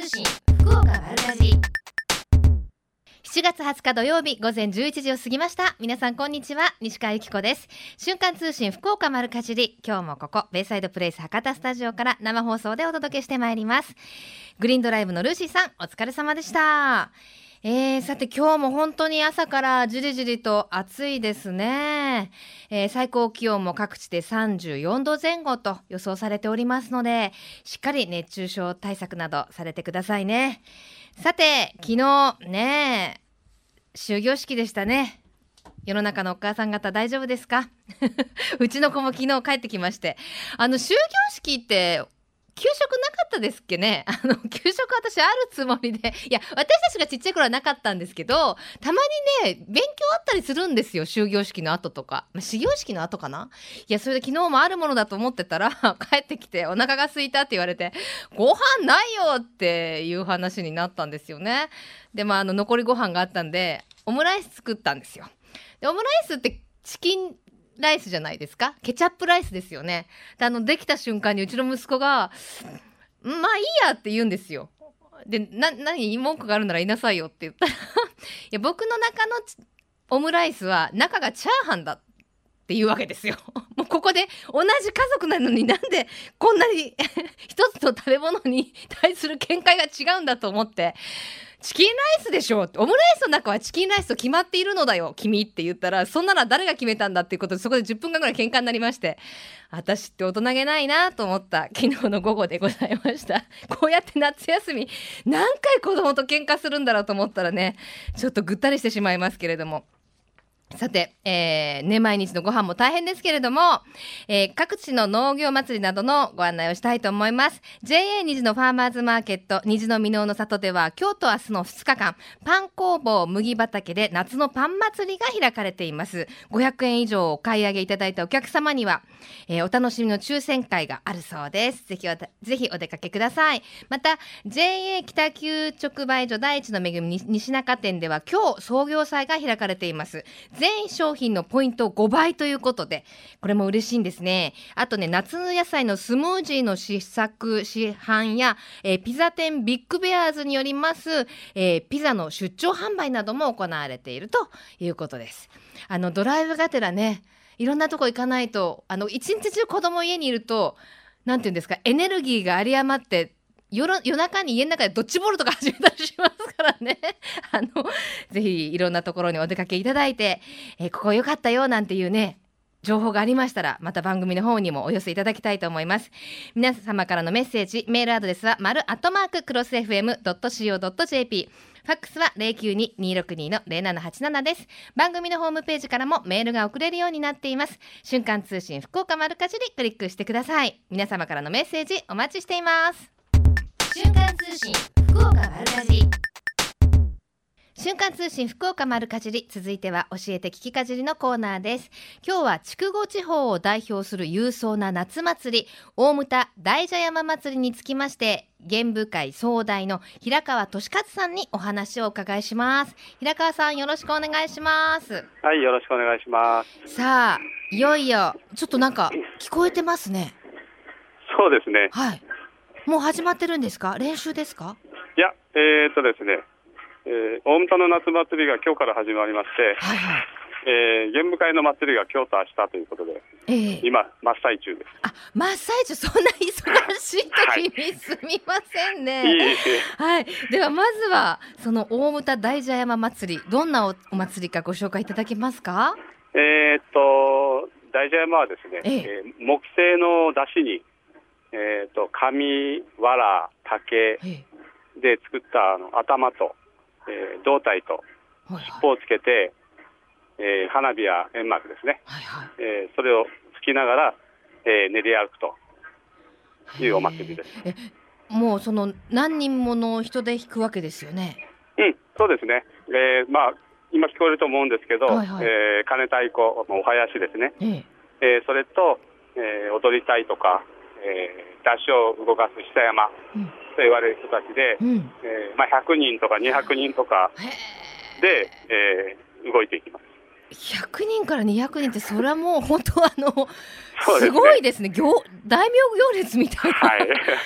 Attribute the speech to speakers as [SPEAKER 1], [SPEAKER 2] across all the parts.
[SPEAKER 1] 通信福岡丸かじり。7月20日土曜日午前11時を過ぎました。皆さんこんにちは。西川由紀子です。瞬間通信福岡丸かじり。今日もここベイサイドプレイス博多スタジオから生放送でお届けしてまいります。グリーンドライブのルーシーさんお疲れ様でした。えー、さて今日も本当に朝からじりじりと暑いですね、えー、最高気温も各地で34度前後と予想されておりますのでしっかり熱中症対策などされてくださいね。さて昨日ね終業式でしたね。世の中のお母さん方大丈夫ですか？うちの子も昨日帰ってきまして。あの終業式って給食なかったですっけね？あの、給食私あるつもりで。いや、私たちがちっちゃい頃はなかったんですけど、たまにね、勉強あったりするんですよ。終業式の後とか。まあ、始業式の後かな？いや、それで昨日もあるものだと思ってたら、帰ってきてお腹が空いたって言われて、ご飯ないよっていう話になったんですよね。で、まあ、あの、残りご飯があったんで、オムライス作ったんですよ。で、オムライスってチキンライスじゃないですか？ケチャップライスですよね。で、あの、できた瞬間にうちの息子が、まあいいやって言うんですよ。で、何文句があるなら言いなさいよって言ったら いや、僕の中のオムライスは中がチャーハンだっていうわけですよ。もうここで同じ家族なのになんでこんなに 一つの食べ物に対する見解が違うんだと思って、チキンライスでしょオムライスの中はチキンライスと決まっているのだよ君って言ったら。そんなの誰が決めたんだっていうことでそこで10分間ぐらい喧嘩になりまして。私って大人げないなと思った昨日の午後でございました。こうやって夏休み何回子供と喧嘩するんだろうと思ったらねちょっとぐったりしてしまいますけれども。さて、えー、ね、毎日のご飯も大変ですけれども、えー、各地の農業祭りなどのご案内をしたいと思います。JA 虹のファーマーズマーケット、虹の箕面の里では、今日と明日の2日間、パン工房麦畑で夏のパン祭りが開かれています。500円以上お買い上げいただいたお客様には、えー、お楽しみの抽選会があるそうです。ぜひぜひお出かけください。また、JA 北九直売所第一の恵み西中店では、今日創業祭が開かれています。全商品のポイント5倍ということで、これも嬉しいんですね。あとね、夏の野菜のスムージーの試作、市販や、えー、ピザ店ビッグベアーズによります、えー、ピザの出張販売なども行われているということです。あの、ドライブがてらね、いろんなとこ行かないと、あの、一日中子供家にいると、なんていうんですか、エネルギーが有り余って、夜夜中に家の中でドッジボールとか始めたりしますからね。あの、ぜひいろんなところにお出かけいただいて、えー、ここ良かったよなんていうね、情報がありましたら、また番組の方にもお寄せいただきたいと思います。皆様からのメッセージ、メールアドレスは、丸アットマーククロス FM.co.jp。ファックスは092-262-0787です。番組のホームページからもメールが送れるようになっています。瞬間通信福岡丸かじりクリックしてください。皆様からのメッセージお待ちしています。瞬間通信福岡丸かじり。瞬間通信福岡丸かじり続いては教えて聞きかじりのコーナーです。今日は筑後地方を代表する勇壮な夏祭り大牟田大蛇山祭りにつきまして玄武会総代の平川俊勝さんにお話をお伺いします。平川さんよろしくお願いします。
[SPEAKER 2] はいよろしくお願いします。
[SPEAKER 1] さあいよいよちょっとなんか聞こえてますね。
[SPEAKER 2] そうですね。
[SPEAKER 1] はいもう始まってるんですか？練習ですか？
[SPEAKER 2] いや、えー、っとですね、えー、大牟田の夏祭りが今日から始まりまして、
[SPEAKER 1] はいはい、
[SPEAKER 2] えー、玄武会の祭りが今日と明日ということで、えー、今、真っ最中です。
[SPEAKER 1] あ真っ最中、そんな忙しい時にすみませんね。はい、はい、ではまずは、その大牟田大蛇山祭り、どんなお祭りかご紹介いただけますか？
[SPEAKER 2] えー、っと、大蛇山はですね、えー、えー、木製の出汁に、えーと、紙、藁、竹で作ったあの頭と、えー、胴体と尻尾をつけて、えー、花火や煙幕ですね、はいはい、えー、それを吹きながら、えー、練り歩くというお祭りです。
[SPEAKER 1] もうその何人もの人で弾くわけですよね？
[SPEAKER 2] うん、そうですね。えー、まあ今聞こえると思うんですけど、はいはい、えー、鐘太鼓、お囃子ですね。えー、えー、それと、えー、踊りたいとか、えー、出汁を動かす久山と言われる人たちで、うん、えー、まあ、100人とか200人とかで、えー、動いていきます。
[SPEAKER 1] 100人から200人ってそれはもう本当あの すすごいですね。行大名行列みたい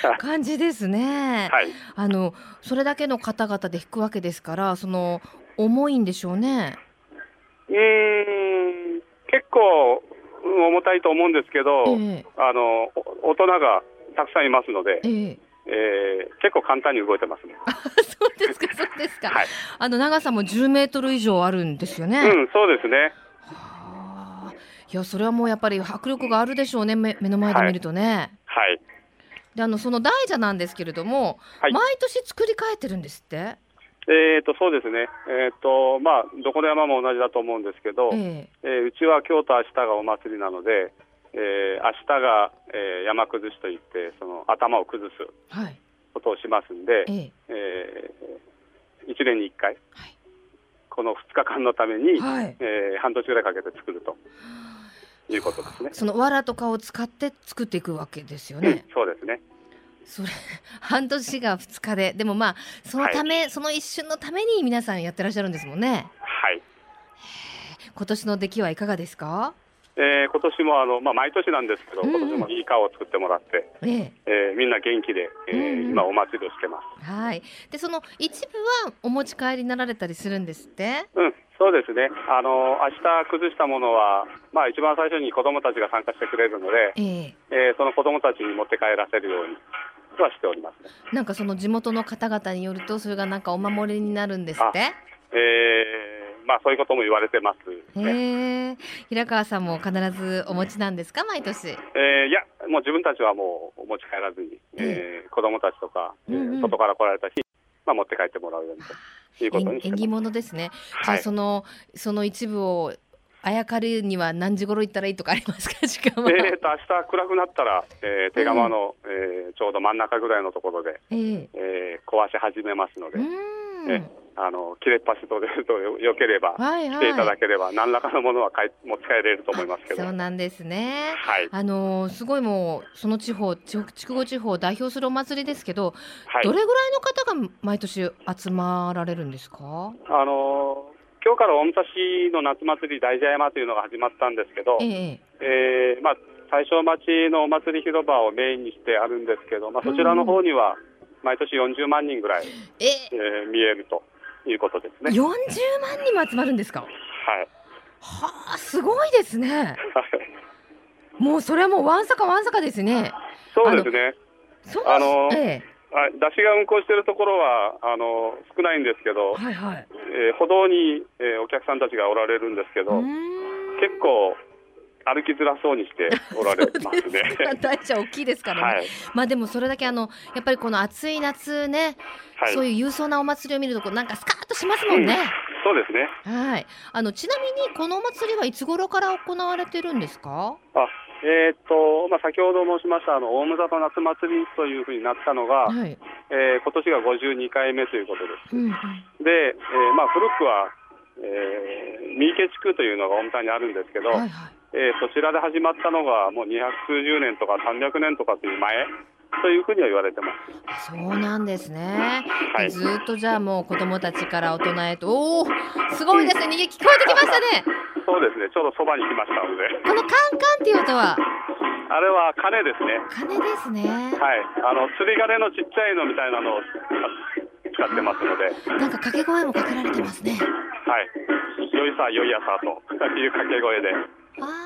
[SPEAKER 1] な 感じですね、はい、あのそれだけの方々で弾くわけですからその重いんでしょうね。
[SPEAKER 2] うん結構重たいと思うんですけど、えー、あの大人がたくさんいますので、えーえー、結構簡単に動いてますね。
[SPEAKER 1] そうですか、そうですか。はい、あの長さも10メートル以上あるんですよね。
[SPEAKER 2] うん、そうですね。
[SPEAKER 1] はあ、いや、それはもうやっぱり迫力があるでしょうね、目目の前で見るとね。
[SPEAKER 2] はい。はい、
[SPEAKER 1] で、あのその大蛇なんですけれども、はい、毎年作り変えてるんですって？
[SPEAKER 2] えーと、そうですね、えーとまあ、どこの山も同じだと思うんですけど、えー、えー、うちは今日と明日がお祭りなので、えー、明日が、えー、山崩しといってその頭を崩すことをしますんで、はい、えー、1年に1回、はい、この2日間のために、はい、えー、半年ぐらいかけて作るということですね。
[SPEAKER 1] その藁とかを使って作っていくわけですよね。
[SPEAKER 2] うん、そうですね。
[SPEAKER 1] それ半年が2日ででもまあそのため、はい、その一瞬のために皆さんやってらっしゃるんですもんね。
[SPEAKER 2] はい。
[SPEAKER 1] 今年の出来はいかがですか？
[SPEAKER 2] えー、今年もあの、まあ、毎年なんですけど、今年もいい顔を作ってもらって、えええー、みんな元気で、えー、今お祭りをしてます。
[SPEAKER 1] はい。で、その一部はお持ち帰りになられたりするんですって？
[SPEAKER 2] うん、そうですね。あの明日崩したものは、まあ一番最初に子どもたちが参加してくれるので、ええー、その子どもたちに持って帰らせるように。はしております、ね、
[SPEAKER 1] なんかその地元の方々によるとそれがなんかお守りになるんですって？
[SPEAKER 2] えーまあそういうことも言われてます、
[SPEAKER 1] ね、平川さんも必ずお持ちなんですか？毎年。
[SPEAKER 2] えー、いやもう自分たちはもうお持ち帰らずに、えー、子供たちとか、うんうん、外から来られた日、まあ持って帰ってもらうようにということに
[SPEAKER 1] 縁起物ですね。じゃあその、はい、その一部をあやかるには何時頃行ったらいいとかありますか？時間は。
[SPEAKER 2] えーと明日暗くなったら、えー、手釜の、うん、えー、ちょうど真ん中ぐらいのところで、えー、えー、壊し始めますので。えーあの切れっ端とでとよければ、はいはい、来ていただければ何らかのものはかい持ち帰れると思いますけど。
[SPEAKER 1] そうなんですね、はい、あのすごいもうその地方筑後地方を代表するお祭りですけど、はい、どれぐらいの方が毎年集まられるんですか？
[SPEAKER 2] あの今日から大武蔵の夏祭り大蛇山というのが始まったんですけど、えええー、まあ、大正町のお祭り広場をメインにしてあるんですけど、まあ、そちらの方には毎年40万人ぐらい、ええー、見えると。いうことですね。
[SPEAKER 1] 40万人も集まるんですか？はい。はあ、すごいですね。もうそれはもうわんさかわんさかですね。
[SPEAKER 2] そうですね。あの、ええ、出しが運行しているところはあの少ないんですけど、はいはいえー、歩道に、えー、お客さんたちがおられるんですけど、結構歩きづらそうにして おられますね。
[SPEAKER 1] 大地は大きいですからね。はい、まあでもそれだけあのやっぱりこの暑い夏ね、はい、そういう勇壮なお祭りを見るとなんかスカッとしますもんね。うん、
[SPEAKER 2] そうですね。
[SPEAKER 1] はい。あのちなみにこのお祭りはいつ頃から行われてるんですか？
[SPEAKER 2] あ、えっ、とまあ先ほど申しましたあの大牟里夏祭りというふうになったのが、はい、えー、今年が52回目ということです。うん、で、えー、まあ古くは、えー、三池地区というのが大牟田にあるんですけど。はいはいえー、そちらで始まったのがもう200数十年とか300年とかという前というふうには言われてま
[SPEAKER 1] す。そうなんですね。はい、ずっとじゃあもう子供たちから大人へと、おお、すごいですね。逃げ聞こえてきましたね。
[SPEAKER 2] そうですね。ちょうどそばに来ましたので。
[SPEAKER 1] このカンカンっていう音は？
[SPEAKER 2] あれは鐘ですね。
[SPEAKER 1] 鐘ですね。
[SPEAKER 2] はい。あの釣り鐘のちっちゃいのみたいなのを使ってますので。
[SPEAKER 1] なんか掛け声もかけられてますね。
[SPEAKER 2] はい。良いさ良い朝という掛け声で。
[SPEAKER 1] あ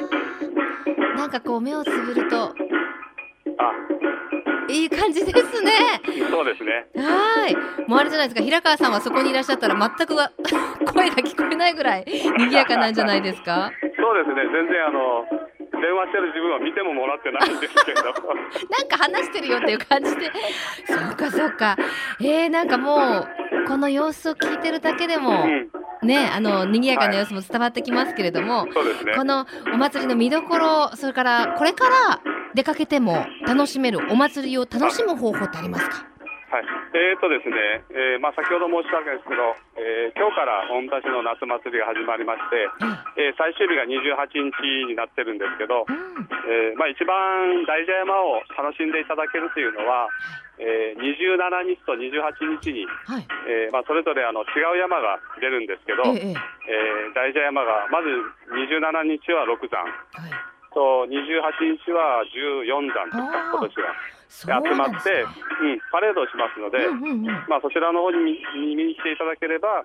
[SPEAKER 1] なんかこう目をつぶるとあいい感じですね。
[SPEAKER 2] そうですね。
[SPEAKER 1] はい。もうあれじゃないですか。平川さんはそこにいらっしゃったら全くが 声が聞こえないぐらい賑やかなんじゃないですか？
[SPEAKER 2] そうですね。全然あの電話してる自分は見てももらってないんですけど。なん
[SPEAKER 1] か話してるよっていう感じで。そうかそうか。えー、なんかもうこの様子を聞いてるだけでも、うん。ね、あの賑やかな様子も伝わってきますけれども、はいね、このお祭りの見どころ、それからこれから出かけても楽しめるお祭りを楽しむ方法ってありますか？
[SPEAKER 2] はい、えーとですね、えーまあ、先ほど申したわけですけど、えー、今日から大牟田市の夏祭りが始まりまして、えー、最終日が28日になってるんですけど、うん、えー、まあ、一番大蛇山を楽しんでいただけるというのは、えー、27日と28日に、はい、えー、まあ、それぞれあの違う山が出るんですけど、えええー、大蛇山がまず27日は六山、はいと28日は14団とか今年は。集まって、うん、パレードをしますので、うんうんうん、まあ、そちらの方に見に来ていただければ、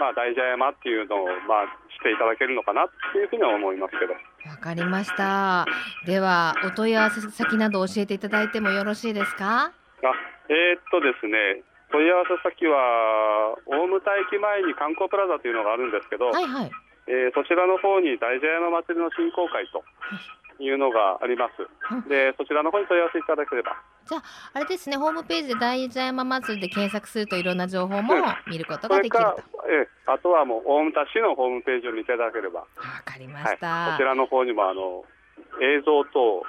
[SPEAKER 2] まあ、大蛇山っていうのを、まあ、していただけるのかなっていうふうには思いますけど。
[SPEAKER 1] わかりました。では、お問い合わせ先など教えていただいてもよろしいですか？あ、
[SPEAKER 2] えー、っとですね。問い合わせ先は大牟田駅前に観光プラザというのがあるんですけど、はいはい、えー、そちらの方に大蛇山祭りの振興会というのがあります。で、そちらの方に問い合わせいただければ。
[SPEAKER 1] じゃあ、あれですね、ホームページで大蛇山祭りで検索するといろんな情報も見ることができると。
[SPEAKER 2] ええ、あとはもう大牟田市のホームページを見ていただければ。わ
[SPEAKER 1] かりました、
[SPEAKER 2] はい、こちらの方にもあの映像と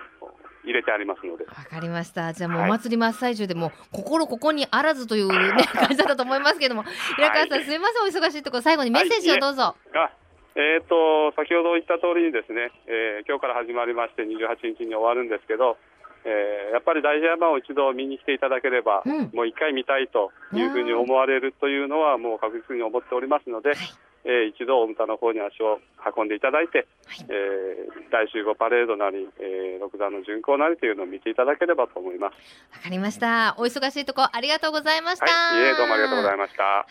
[SPEAKER 2] 入れてありますので。わ
[SPEAKER 1] かりました。じゃあもうお祭り真っ最中でも、心ここにあらずというね、感じだったと思いますけども、平川さん、すみません、お忙しいところ、最後にメッセージをどうぞ。
[SPEAKER 2] はいえーと、先ほど言った通りにですね、えー、今日から始まりまして28日に終わるんですけど、えー、やっぱり大蛇山を一度見に来ていただければ、うん、もう一回見たいというふうに思われるというのはもう確実に思っておりますので、はい、えー、一度大牟田の方に足を運んでいただいて、はい、えー、大集合パレードなり、えー、六段の巡行なりというのを見ていただければと思います。
[SPEAKER 1] わかりました。お忙しいところありがとうございました、
[SPEAKER 2] はい、いえどうもありがとうございました、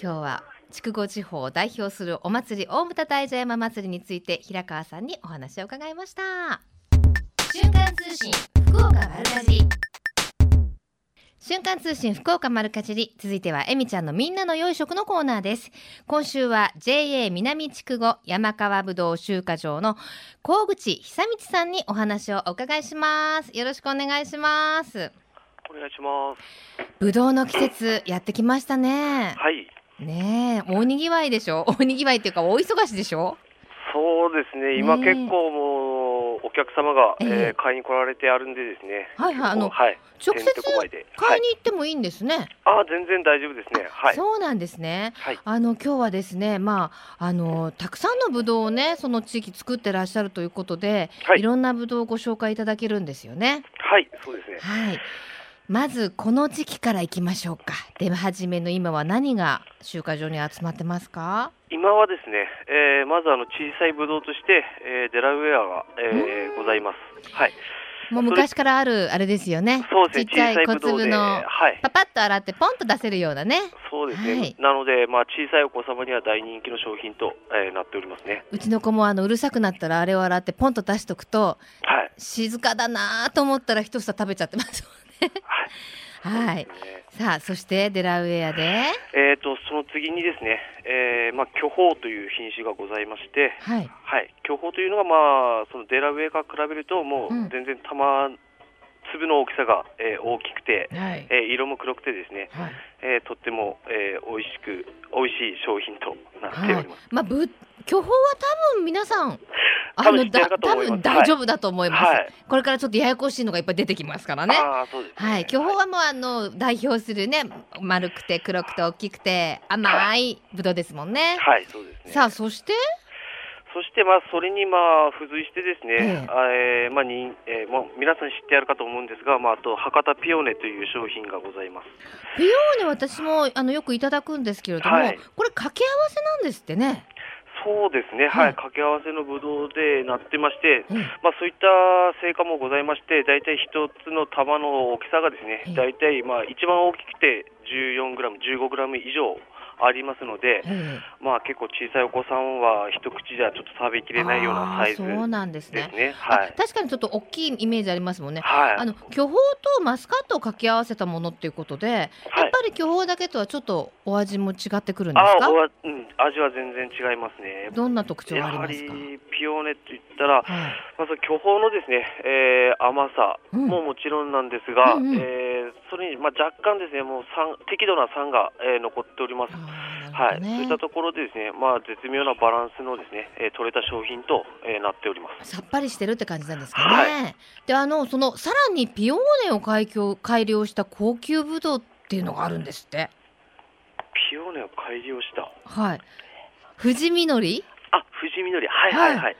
[SPEAKER 1] 今日は筑後地方を代表するお祭り大牟田大蛇山祭りについて平川さんにお話を伺いました。瞬間通信福岡丸かじり。瞬間通信福岡丸かじり。続いてはえみちゃんのみんなの良い食のコーナーです。今週は JA 南筑後山川ぶどう集荷場の高口久道さんにお話をお伺いします。よろしくお願いします。
[SPEAKER 3] お願いします。
[SPEAKER 1] ぶどうの季節やってきましたね。
[SPEAKER 3] はい
[SPEAKER 1] ねえ大にぎわいでしょ？大にぎわいっていうか大忙しでしょ？
[SPEAKER 3] そうですね。今結構もうお客様が、え買いに来られてあるんでですね。
[SPEAKER 1] はいはいあの、はい、直接買いに行ってもいいんですね、はい、
[SPEAKER 3] あ全然大丈夫ですね。はい。
[SPEAKER 1] そうなんですね、はい、あの今日はですねまああのたくさんのぶどうをねその地域作ってらっしゃるということで、はい、いろんなぶどうをご紹介いただけるんですよね。
[SPEAKER 3] はいそうですね。
[SPEAKER 1] はいまずこの時期からいきましょうか出始めの今は何が集荷場に集まってますか？
[SPEAKER 3] 今はですね、えー、まずあの小さいブドウとして、えー、デラウェアが、えー、ございますはい
[SPEAKER 1] もう昔からあるあれですよね。
[SPEAKER 3] そうです
[SPEAKER 1] ね。ちっちゃい小粒の、はい、パパッと洗ってポンと出せるようなね。
[SPEAKER 3] そうですね。はい、なのでまあ小さいお子様には大人気の商品と、えー、なっておりますね。
[SPEAKER 1] うちの子もあのうるさくなったらあれを洗ってポンと出しとくと、はい、静かだなと思ったら一房食べちゃってますね。はい。さあ、そしてデラウェアで。
[SPEAKER 3] えっ、と、その次にですね、えー、まあ、巨峰という品種がございまして。はい。はい、巨峰というのが、まあ、そのデラウェアから比べると、もう全然玉。粒の大きさが、えー、大きくて、はい、えー、色も黒くてですね、はい、えー、とっても、えー、美味しく美味しい商品となっております。はい、まあぶ
[SPEAKER 1] 巨峰は多分皆さん あのだ多分大丈夫だと思います、はい、これからちょっとややこしいのがいっぱい出てきますからね。はい、巨峰はもうあの代表するね丸くて黒くて大きくて甘いぶどうですもんね。
[SPEAKER 3] はい、そうです、
[SPEAKER 1] ね、さあそして？
[SPEAKER 3] そしてまあそれにまあ付随してですね、ええー、まあに、えー、もう皆さん知ってあるかと思うんですが、まああと博多ピオーネという商品がございます。
[SPEAKER 1] ピオーネ私もあのよくいただくんですけれども、はい、これ掛け合わせなんですってね。
[SPEAKER 3] そうですね、はい、はい、掛け合わせのぶどうでなってまして、うん、まあ、そういった成果もございまして、大体一つの玉の大きさがですね、大体まあ一番大きくて14グラム、15グラム以上。ありますので、まあ結構小さいお子さんは一口じゃちょっと食べきれないようなサイズですね。そうなんですね。
[SPEAKER 1] はい。確かにちょっと大きいイメージありますもんね。はい。あの巨峰とマスカットを掛け合わせたものっていうことで、はい、やっぱり巨峰だけとはちょっとお味も違ってくるんですか？あ、うん、
[SPEAKER 3] 味は全然違いますね。
[SPEAKER 1] どんな特徴がありますか？
[SPEAKER 3] ピオーネと言ったら、はい、まず巨峰のですね、えー、甘さももちろんなんですが、うんうん、えー、それにまあ若干ですね、もう酸適度な酸が、えー、残っております。はい、そういったところでですね、まあ絶妙なバランスのですね、えー、取れた商品と、えー、なっておりま
[SPEAKER 1] す。さっぱりしてるって感じなんですかね。はい、で、あのそのさらにピオーネを改良改良した高級ブドウっていうのがあるんですって。
[SPEAKER 3] ピオーネを改良した？
[SPEAKER 1] はい。富士みのり？
[SPEAKER 3] あ、富士みのり、はいはいはい。はい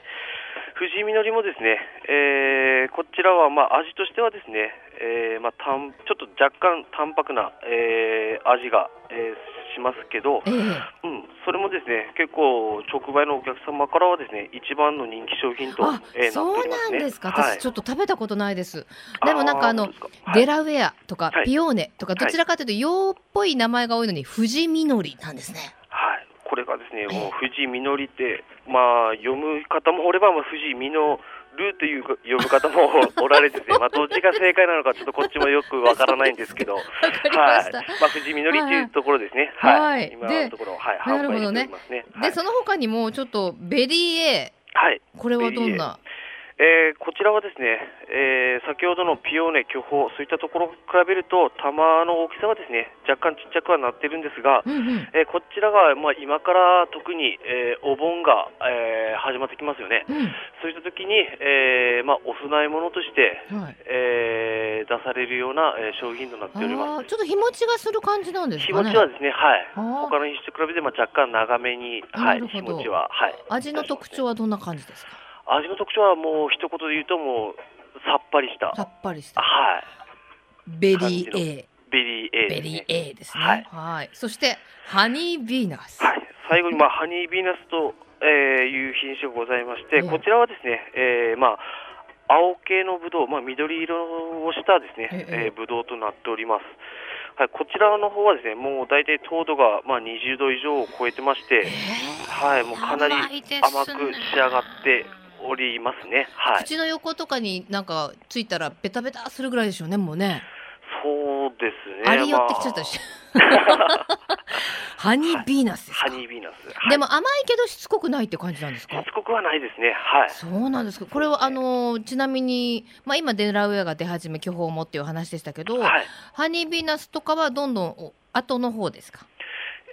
[SPEAKER 3] 富士みのりもですね、えー、こちらはまあ味としてはですね、えー、まあたんちょっと若干淡白な、えー、味が、えー、しますけど、えー、うん、それもですね結構直売のお客様からはですね一番の人気商品と、
[SPEAKER 1] えー、そうなんですか、私ちょっと食べたことないです。でもなんかあのデラウェアとかピオーネとかどちらかというと洋っぽい名前が多いのに富士みのりなんですね。
[SPEAKER 3] はい、これがですね、もう富士みのりってまあ読む方もおれば富士みのルーという呼ぶ方も おられてですね、まあ、どっちが正解なのか、ちょっとこっちもよくわからないんですけど、はい、まあ、藤みのりっていうところですね、はい、はい、今のところ、はい、
[SPEAKER 1] なるほどね。で、その他にも、ちょっとベリー A、はい、これはどんな
[SPEAKER 3] えー、こちらはですね、えー、先ほどのピオーネ、巨峰、そういったところを比べると、玉の大きさはですね若干ちっちゃくはなってるんですが、うんうん、えー、こちらが、まあ、今から特に、えお盆が、え始まってきますよね、うん、そういった時に、えまあ、お供え物として、はい、え出されるような、え商品となっております。
[SPEAKER 1] ちょっと日持ちがする感じなんです
[SPEAKER 3] か、ね、日持ちはですね、はい、他の品種と比べて、まあ、若干長めに、はい、日持ちは、はい、
[SPEAKER 1] 味の特徴はどんな感じですか？
[SPEAKER 3] 味の特徴はもう一言で言うともうさっぱりした。
[SPEAKER 1] さっぱりした。
[SPEAKER 3] はい。
[SPEAKER 1] ベリー A
[SPEAKER 3] ベリー A
[SPEAKER 1] ベリー A ですね。はい、はい、そしてハニービーナス。
[SPEAKER 3] はい。最後にまあハニービーナスと、えー、いう品種がございまして、こちらはですね、えー、まあ青系のブドウ、まあ、緑色をしたですね、ええ。ー、ブドウとなっております。はい、こちらの方はですね、もう大体糖度がまあ20度以上を超えてまして、はい、もうかなり甘く仕上がっておりますね。はい。
[SPEAKER 1] 口の横とかになんかついたらベタベタするぐらいでしょうね、もうね。
[SPEAKER 3] そうですね。
[SPEAKER 1] あり寄ってきちゃったし。ハニービーナスハ
[SPEAKER 3] ニービーナス、
[SPEAKER 1] はい、でも甘いけどしつこくないって感じなんですか？
[SPEAKER 3] しつこくはないですね。はい。
[SPEAKER 1] そうなんですか。これはあのちなみにまあ今デラウェアが出始め巨峰もっていう話でしたけど、はい、ハニービーナスとかはどんどん後の方ですか？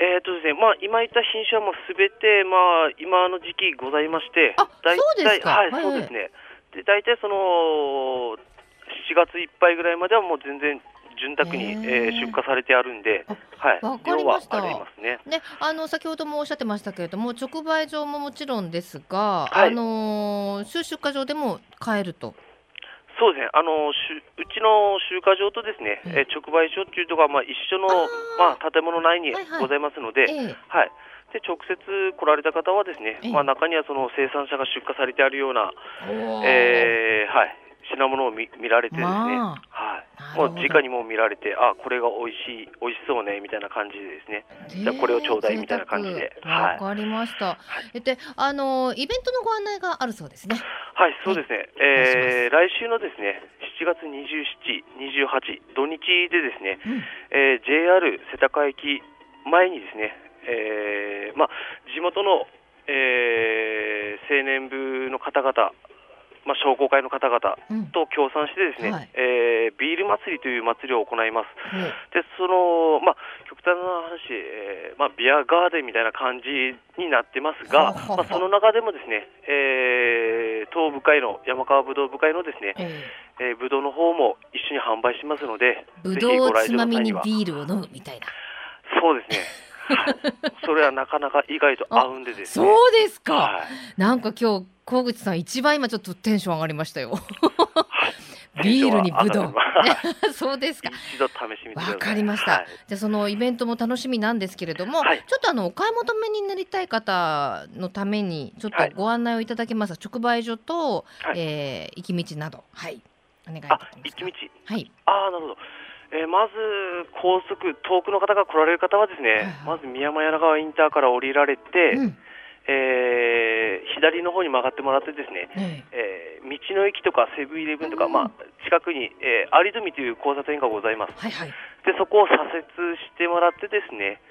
[SPEAKER 3] えーとですねまあ、今言った品種はもうすべて、まあ、今の時期ございまして、
[SPEAKER 1] あそうですか、
[SPEAKER 3] はい、はい、そうですね、で大体その7月いっぱいぐらいまではもう全然潤沢に、えー、出荷されてあるんで、はい、
[SPEAKER 1] わかりました。あ
[SPEAKER 3] りますね。
[SPEAKER 1] ね、あの先ほどもおっしゃってましたけれども、直売所ももちろんですが、はい、あの出荷場でも買えると。
[SPEAKER 3] そうですね、あのうちの集荷場とですね、え直売所っていうところがまあ一緒のまあ建物内にございますので、はい、はい。で直接来られた方はですね、まあ中にはその生産者が出荷されてあるような、えー、はい品物を見見られてですね、まあ、はい、もう直にも見られて、あこれが美味しい、美味しそうねみたいな感じでですね、じゃこれをちょうだいみたいな感じで、
[SPEAKER 1] わ、はい、かりました。はい、で、あのイベントのご案内があるそうですね。
[SPEAKER 3] はい、そうですね。えー、来週のですね、7月27、28土日でですね、うん、えー、JR 世田谷駅前にですね、えー、まあ地元の、えー、青年部の方々まあ、商工会の方々と協賛してですね、うんはい、えー、ビール祭りという祭りを行います。うん、でその、まあ、極端な話、えーまあ、ビアガーデンみたいな感じになってますが、まあ、その中でもですね、えー、東部会の山川ぶどう部会のですね、えー、えー、ぶどうの方も一緒に販売しますので、
[SPEAKER 1] ぶどうをつまみにビールを飲むみたいな。
[SPEAKER 3] そうですね。それはなかなか意外と合うんでです
[SPEAKER 1] ね。そうですか。はい、なんか今日小口さん一番今ちょっとテンション上がりましたよ。ビールにぶどう。そうですか。
[SPEAKER 3] 一度試してみて
[SPEAKER 1] わかりました。はい、じゃあそのイベントも楽しみなんですけれども、はい、ちょっとあのお買い求めになりたい方のためにちょっとご案内をいただけます、直売所と、はい、えー、行き道など、はい、お願いいたします。
[SPEAKER 3] 行き道。
[SPEAKER 1] はい。
[SPEAKER 3] ああなるほど。えー、まず高速、遠くの方が来られる方はですね、まず宮山柳川インターから降りられて、うん、えー、左の方に曲がってもらってですね、うん、えー、道の駅とかセブンイレブンとか、うん、まあ、近くに、えー、有富という交差点がございます、
[SPEAKER 1] はいはい、
[SPEAKER 3] でそこを左折してもらってですね、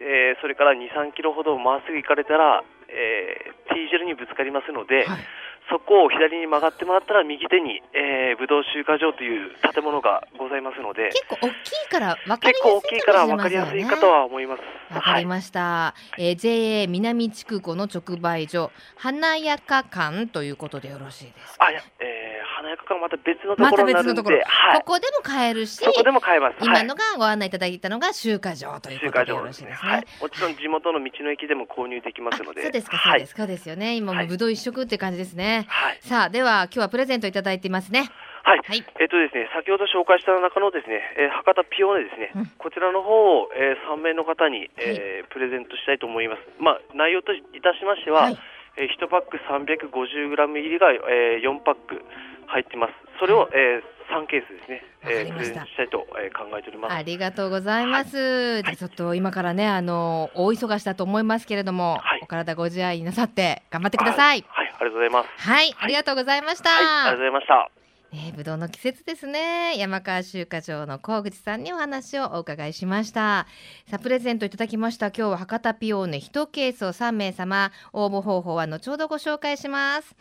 [SPEAKER 3] えー、それから2、3キロほどまっすぐ行かれたら、えー、T 字路にぶつかりますので、はいそこを左に曲がってもらったら右手に、えー、ブドウ集荷場という建物がございますので
[SPEAKER 1] 結構大きいから分かりやすい、ね、結構大きい
[SPEAKER 3] から分かりやすいかとは思います。
[SPEAKER 1] わかりました、はい、えー、JA 南地区後の直売所華やか館ということでよろしいですか、
[SPEAKER 3] あいや、えー、華やか館また別のところになるんで、ま
[SPEAKER 1] はい、ここでも買えるし
[SPEAKER 3] そこでも買えます。
[SPEAKER 1] 今のがご案内いただいたのが集荷場ということでよろしいですね、はい、
[SPEAKER 3] もちろん地元の道の駅でも購入できますので。
[SPEAKER 1] そうですかそうですか、ですよね。今もぶどう一色って感じですね、はい、さあでは今日はプレゼントいただいていますね。
[SPEAKER 3] はい、はい、えっ、とですね、先ほど紹介した中のですね、えー、博多ピオーネですね、うん、こちらの方を、えー、3名の方に、えー、はい、プレゼントしたいと思います。まあ、内容といたしましては、はい、えー、1パック 350g 入りが、えー、4パック入ってます。それを、えー、3ケースですね、えー、プレゼントしたいと、えー、考えております。
[SPEAKER 1] ありがとうございます。はい、じゃちょっと今からね、あの大忙しだと思いますけれども、はい、お体ご自愛なさって頑張ってください。
[SPEAKER 3] はい、はい、ありがとうございます。
[SPEAKER 1] はい、ありがとうございました。
[SPEAKER 3] ありがとうございました。
[SPEAKER 1] え、ぶどうの季節ですね。山川集荷場の河口さんにお話をお伺いしました。さあプレゼントいただきました。今日は博多ピオーネ1ケースを3名様。応募方法は後ほどご紹介します、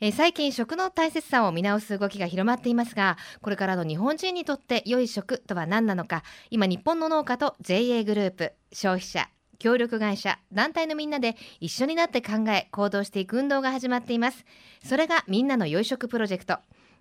[SPEAKER 1] えー、最近食の大切さを見直す動きが広まっていますがこれからの日本人にとって良い食とは何なのか。今日本の農家と JA グループ消費者協力会社団体のみんなで一緒になって考え行動していく運動が始まっています。それがみんなの良い食プロジェクト。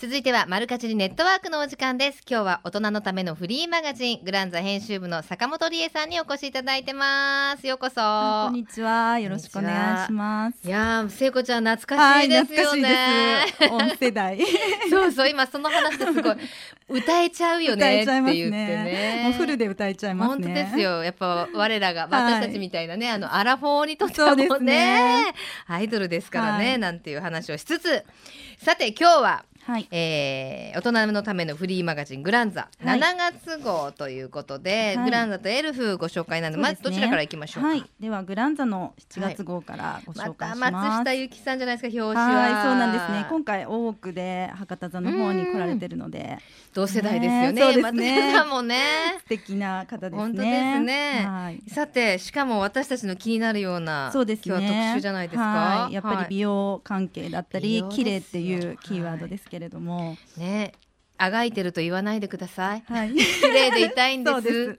[SPEAKER 1] 続いてはマルカチリネットワークのお時間です。今日は大人のためのフリーマガジングランザ編集部の坂本理恵さんにお越しいただいてます。ようこそ。
[SPEAKER 4] こんにちは。よろしくお願いします。
[SPEAKER 1] いや聖子ちゃん懐かしいですよね。
[SPEAKER 4] 音世代
[SPEAKER 1] そうそう今その話ですごい歌えちゃうよねって言ってね。
[SPEAKER 4] もうフルで歌えちゃいます
[SPEAKER 1] 本当ですよ。やっぱ我らが私たちみたいなね、はい、あのアラフォーにとってはもうね、ね、アイドルですからね、はい、なんていう話をしつつ。さて今日ははい、えー、大人のためのフリーマガジングランザ、はい、7月号ということで、はい、グランザとエルフご紹介なの。で、ね、まずどちらからいきましょう
[SPEAKER 4] はい。ではグランザの7月号からご紹介します、ま、
[SPEAKER 1] 松下由紀さんじゃないですか表紙は。
[SPEAKER 4] そうなんですね。今回大奥で博多座の方に来られてるので。
[SPEAKER 1] 同世代ですよね。
[SPEAKER 4] そうですね。
[SPEAKER 1] 松下もね。
[SPEAKER 4] 素敵な方ですね。
[SPEAKER 1] 本当ですね、はい、さてしかも私たちの気になるような
[SPEAKER 4] そうですね。
[SPEAKER 1] 今日は特集じゃないですか、
[SPEAKER 4] やっぱり美容関係だったり、綺麗っていうキーワードですけれども、
[SPEAKER 1] ね。あがいてると言わないでください。はい、綺麗でいたいんです。です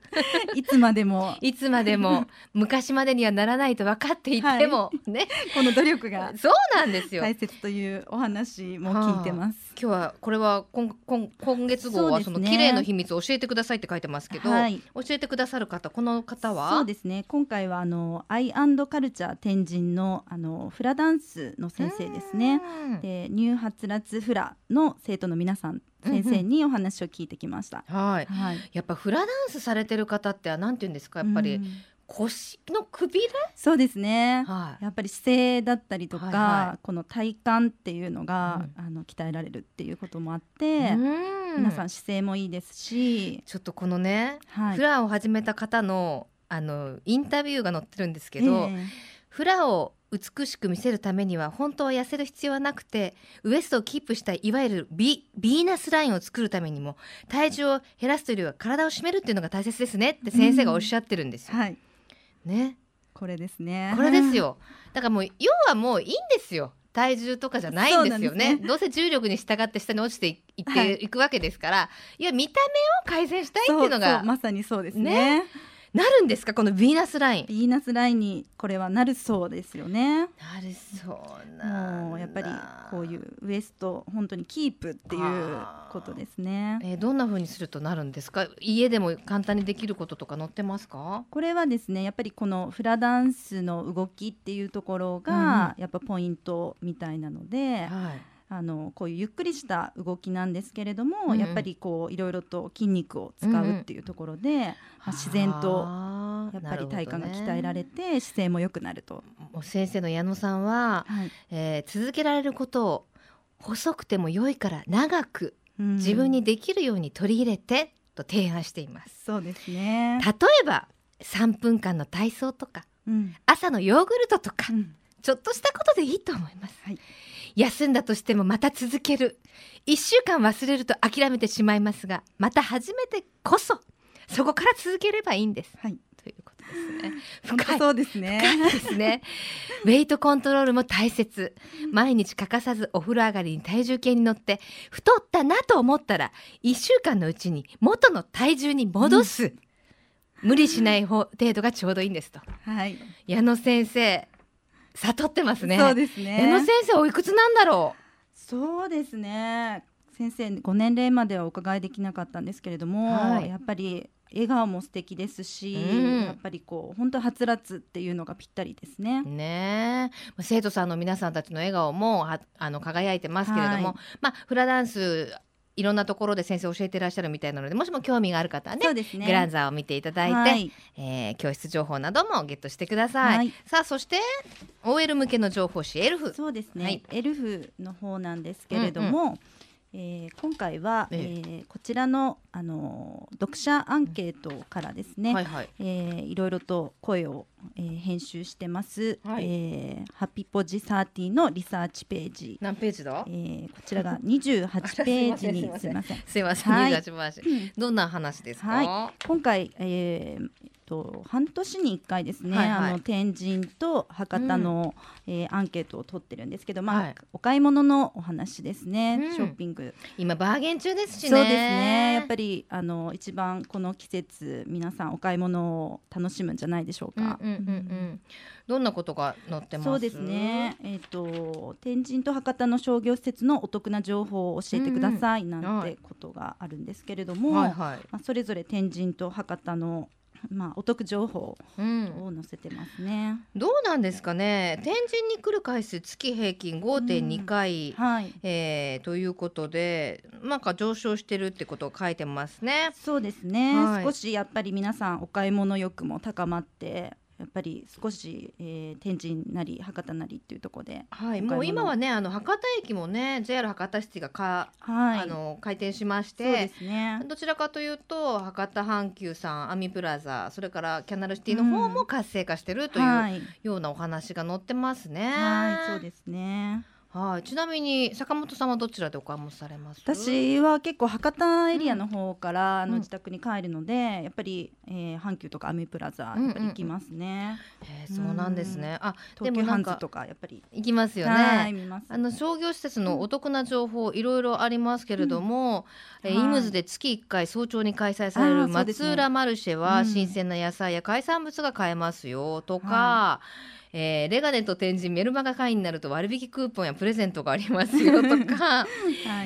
[SPEAKER 4] いつまでも。
[SPEAKER 1] いつまでも昔までにはならないと分かっていても、はい、ね。
[SPEAKER 4] この努力が。
[SPEAKER 1] そうなんですよ。
[SPEAKER 4] 大切というお話も聞いてます。
[SPEAKER 1] はあ、今日はこれは今今今月号はその綺麗の秘密を教えてくださいって書いてますけど、はい、教えてくださる方この方は？
[SPEAKER 4] そうですね。今回はあのアイアンドカルチャー天神のあのフラダンスの先生ですね。でニューハツラツフラの生徒の皆さん先生にお話を聞いてきました。
[SPEAKER 1] うんうん、はい、はい、やっぱフラダンスされてる方ってなんて言うんですかやっぱり、腰のくびれ？
[SPEAKER 4] そうですね、はい、やっぱり姿勢だったりとか、はいはい、この体幹っていうのが、うん、あの鍛えられるっていうこともあって皆さん姿勢もいいですし
[SPEAKER 1] ちょっとこのね、はい、フラを始めた方のあのインタビューが載ってるんですけど、えー、フラを美しく見せるためには本当は痩せる必要はなくてウエストをキープしたいいわゆるビビーナスラインを作るためにも体重を減らすというよりは体を締めるっていうのが大切ですねって先生がおっしゃってるんですよ。
[SPEAKER 4] はい、
[SPEAKER 1] ね。
[SPEAKER 4] これですね。
[SPEAKER 1] これですよ。だからもう要はもういいんですよ。体重とかじゃないんですよね、ね、どうせ重力に従って下に落ちていっていくわけですから、はい、いや見た目を改善したいっていうのが
[SPEAKER 4] まさにそうですねね
[SPEAKER 1] なるんですかこのヴィーナスライン。
[SPEAKER 4] ヴィーナスラインにこれはなるそうですよね。
[SPEAKER 1] なるそうな
[SPEAKER 4] もうやっぱりこういうウエスト本当にキープっていうことですね。
[SPEAKER 1] えー、どんな風にするとなるんですか？家でも簡単にできることとか載ってますか？
[SPEAKER 4] これはですねやっぱりこのフラダンスの動きっていうところがやっぱポイントみたいなので、うんはいあのこういうゆっくりした動きなんですけれども、うんやっぱりこういろいろと筋肉を使うっていうところで、うんまあ、自然とやっぱり体幹が鍛えられて、姿勢も良くなると。
[SPEAKER 1] もう先生の矢野さんは、はい、えー、続けられることを細くても良いから長く自分にできるように取り入れてと提案しています。
[SPEAKER 4] そうですね。
[SPEAKER 1] 例えば3分間の体操とか、うん、朝のヨーグルトとか、うん、ちょっとしたことでいいと思います。はい休んだとしてもまた続ける1週間忘れると諦めてしまいますがまた初めてこそそこから続ければいいんです。
[SPEAKER 4] はい
[SPEAKER 1] ということですね。
[SPEAKER 4] 深いそうですね。
[SPEAKER 1] ですね。ウェイトコントロールも大切。毎日欠かさずお風呂上がりに体重計に乗って太ったなと思ったら1週間のうちに元の体重に戻す。うん、無理しない程度がちょうどいいんですと。
[SPEAKER 4] はい。
[SPEAKER 1] 矢野先生悟ってますね。
[SPEAKER 4] そうですね。
[SPEAKER 1] 江野先生おいくつなんだろう？
[SPEAKER 4] そうですね。先生ご年齢まではお伺いできなかったんですけれども、はい、やっぱり笑顔も素敵ですし、うん、やっぱりこう本当はつらつっていうのがぴったりですね。
[SPEAKER 1] ね生徒さんの皆さんたちの笑顔もあの輝いてますけれども、はい、まあフラダンスいろんなところで先生教えてらっしゃるみたいなのでもしも興味がある方はね、ね、グランザーを見ていただいて、はい、えー、教室情報などもゲットしてください、はい、さあそして OL 向けの情報誌エルフ。
[SPEAKER 4] そうですね、はい、エルフの方なんですけれども、うんうんえー、今回は、ええ。ー、こちらの、あの読者アンケートからですね、はいはい。えー、いろいろと声を、えー、編集してます、はい。えー、ハピポジサーティのリサーチページ。
[SPEAKER 1] 何ページだ、
[SPEAKER 4] えー、こちらが28ページにすみません。
[SPEAKER 1] すみません、はい、28ページ、どんな話ですか、
[SPEAKER 4] はい、今回、えー、と半年に1回ですね、はいはい、あの天神と博多の、うん、えー、アンケートを取ってるんですけど、まあ、はい、お買い物のお話ですね、うん、ショッピング。
[SPEAKER 1] 今バーゲン中ですしね。
[SPEAKER 4] そうですね。やっぱりあの一番この季節皆さんお買い物を楽しむんじゃないでしょうか、うんうんうんう
[SPEAKER 1] ん、どんなことが載ってます？
[SPEAKER 4] そうですね。えっ、ー、と天神と博多の商業施設のお得な情報を教えてください、なんてことがあるんですけれども、はいはい、まあ、それぞれ天神と博多の まあ、お得情報を載せてますね、
[SPEAKER 1] うん、どうなんですかね。天神に来る回数月平均5.2回、うん、はい。えー、ということでなんか上昇してるってことを書いてますね。
[SPEAKER 4] そうですね、はい、少しやっぱり皆さんお買い物欲も高まってやっぱり少し、えー、天神なり博多なりっていうところで、
[SPEAKER 1] はい、もう今はねあの博多駅もね JR 博多シティがか、はい、あの開店しましてそうですね。どちらかというと博多阪急さんアミプラザそれからキャナルシティの方も活性化してるというようなお話が載ってますね。
[SPEAKER 4] はい、そうですね
[SPEAKER 1] はい、ちなみに坂本さんはどちらでお買い物されます？
[SPEAKER 4] 私は結構博多エリアの方から、あの自宅に帰るので、やっぱり、えー、阪急とかアミュプラザやっぱり行きますね、
[SPEAKER 1] うんうん、そうなんですね、あ
[SPEAKER 4] 東急ハンズとかやっぱり。
[SPEAKER 1] 行きますよね。あの商業施設のお得な情報いろいろありますけれども、うん、えー、イムズで月1回早朝に開催される松浦マルシェは新鮮な野菜や海産物が買えますよとか、えー、レガネと天神メルマガ会員になると割引クーポンやプレゼントがありますよとか、は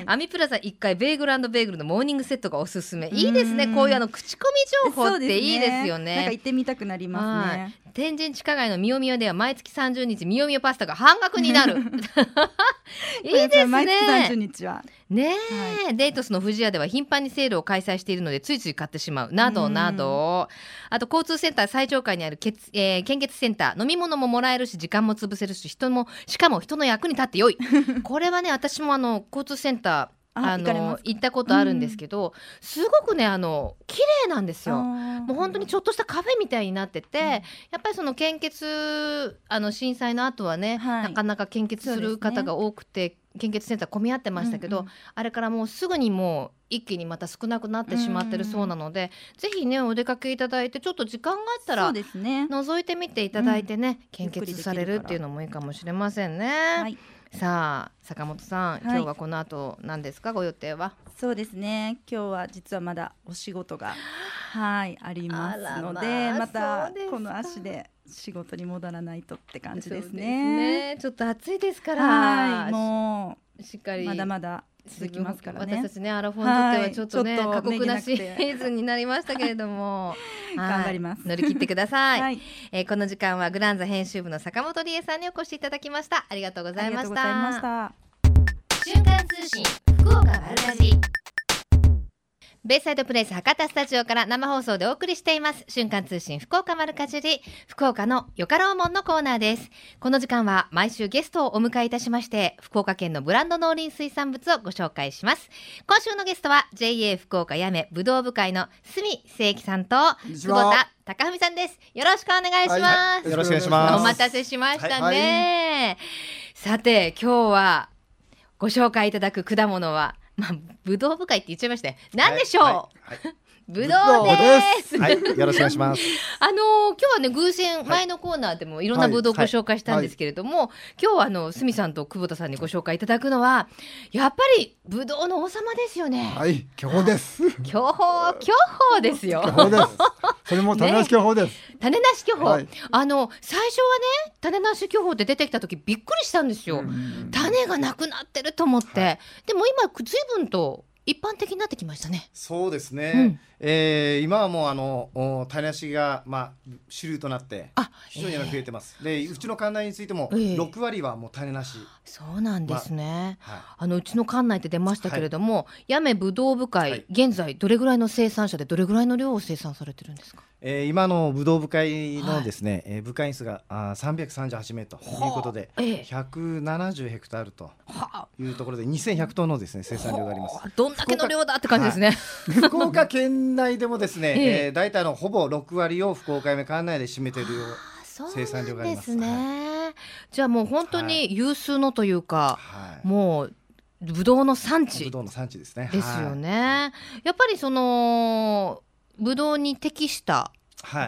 [SPEAKER 1] い、アミプラザ1回ベーグルベーグルのモーニングセットがおすすめ。いいですね。こういうあの口コミ情報っていいですよね、ね、
[SPEAKER 4] なんか行ってみたくなりますね
[SPEAKER 1] 天神地下街のみよみよでは毎月30日みよみよパスタが半額になる。いいですね。毎月
[SPEAKER 4] 30日は。
[SPEAKER 1] ねえ、はい、デートスの富士屋では頻繁にセールを開催しているのでついつい買ってしまう。などなど。あと交通センター最上階にあるけつ、えー、献血センター飲み物ももらえるし時間も潰せるし人もしかも人の役に立ってよい。これはね私もあの交通センターあの行ったことあるんですけど、うん、すごくねあの綺麗なんですよ。もう本当にちょっとしたカフェみたいになってて、うん、やっぱりその献血あの震災の後はね、はい、なかなか献血する方が多くて、献血センター混み合ってましたけど、うんうん、あれからもうすぐにもう一気にまた少なくなってしまってるそうなので、ぜひねお出かけいただいてちょっと時間があったら、ね、覗いてみていただいてね、うん、献血されるっていうのもいいかもしれませんね。はいさあ坂本さん、今日はこの後何ですか？ご予定は？
[SPEAKER 4] そうですね。今日は実はまだお仕事がはいありますので、またこの足で仕事に戻らないとって感じですね。
[SPEAKER 1] すね。ちょっと暑いですから、は
[SPEAKER 4] い、もうしっかり。まだまだ続きますからね。
[SPEAKER 1] 私たちねアラフォンにとってはちょっとね、はい、過酷なシーズンになりましたけれども。
[SPEAKER 4] 頑張ります。
[SPEAKER 1] 乗り切ってください、はい、えー、この時間はグランザ編集部の坂本理恵さんにお越しいただきました。ありがとうございました。瞬間通信福岡丸かじベイサイドプレイス博多スタジオから生放送でお送りしています。瞬間通信福岡丸かじり福岡のよかろうもんのコーナーです。この時間は毎週ゲストをお迎えいたしまして福岡県のブランド農林水産物をご紹介します。今週のゲストは JA 福岡やめぶどう部会の住正樹さんと久保田高文さんです。よろしくお願いします、はいはい、
[SPEAKER 5] よろしくお願いします。
[SPEAKER 1] お待たせしましたね、はい、さて今日はご紹介いただく果物はまあ、ぶどう深いって言っちゃいました何でしょう、はいはい、ぶどうです。
[SPEAKER 5] はい、よろしくお願いします。
[SPEAKER 1] あのー、今日はね偶然前のコーナーでもいろんなぶどうご紹介したんですけれども、はいはい、今日はあのすみさんと久保田さんにご紹介いただくのはやっぱりぶどうの王様ですよね。
[SPEAKER 6] はい、巨峰です。
[SPEAKER 1] 巨峰巨峰ですよ。
[SPEAKER 6] 巨峰です。それも種なし巨峰です。ね、
[SPEAKER 1] 種なし巨峰、はい、あの最初はね種なし巨峰って出てきた時びっくりしたんですよ。種がなくなってると思って、でも今ずいぶんと一般的になってきましたね。
[SPEAKER 5] そうですね。うん、えー、今はもうあの種なしがまあ主流となって非常に増えてます。えー、でうちの館内についても六割はもう種なし。
[SPEAKER 1] そうなんですね。まあ、はい、あのうちの館内って出ましたけれども、はい、八女ぶどう部会、はい、現在どれぐらいの生産者でどれぐらいの量を生産されてるんですか？
[SPEAKER 5] えー、今のぶどう部会のですね、はい、えー、部会員数があ338名ということで、はあえ170ヘクタールというところで2100トンのですね生産量があります。
[SPEAKER 1] どんだけの量だって感じですね。
[SPEAKER 5] 福岡県内でもですね、ええー、大体のほぼ6割を福岡県内で占めている生産量があります。ですね。
[SPEAKER 1] じゃあもう本当に有数のというか、はい、もうぶどうの産地。
[SPEAKER 5] ぶどうの産地ですね。
[SPEAKER 1] ですよね。はい、やっぱりそのブドウに適した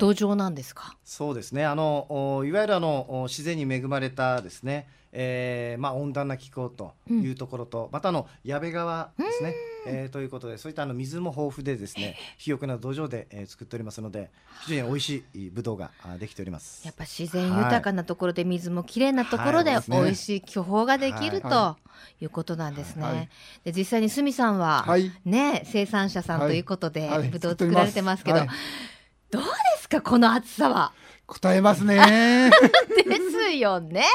[SPEAKER 1] 土壌なんですか、はい、
[SPEAKER 5] そうですね。あのいわゆるあの自然に恵まれたですね、えーまあ、温暖な気候というところと、うん、またあの矢部川ですね、えー、ということでそういったあの水も豊富でですね肥沃な土壌で、えー、作っておりますので非常に美味しいブドウができております。
[SPEAKER 1] やっぱ自然豊かなところで水もきれいなところで、はい、美味しい巨峰ができる、とい。うことなんですね、はい、で実際に鷲見さんは、ね生産者さんということで、ブドウ作られてますけど、どうですかこの暑さは？
[SPEAKER 6] 答えますね。
[SPEAKER 1] ですよね。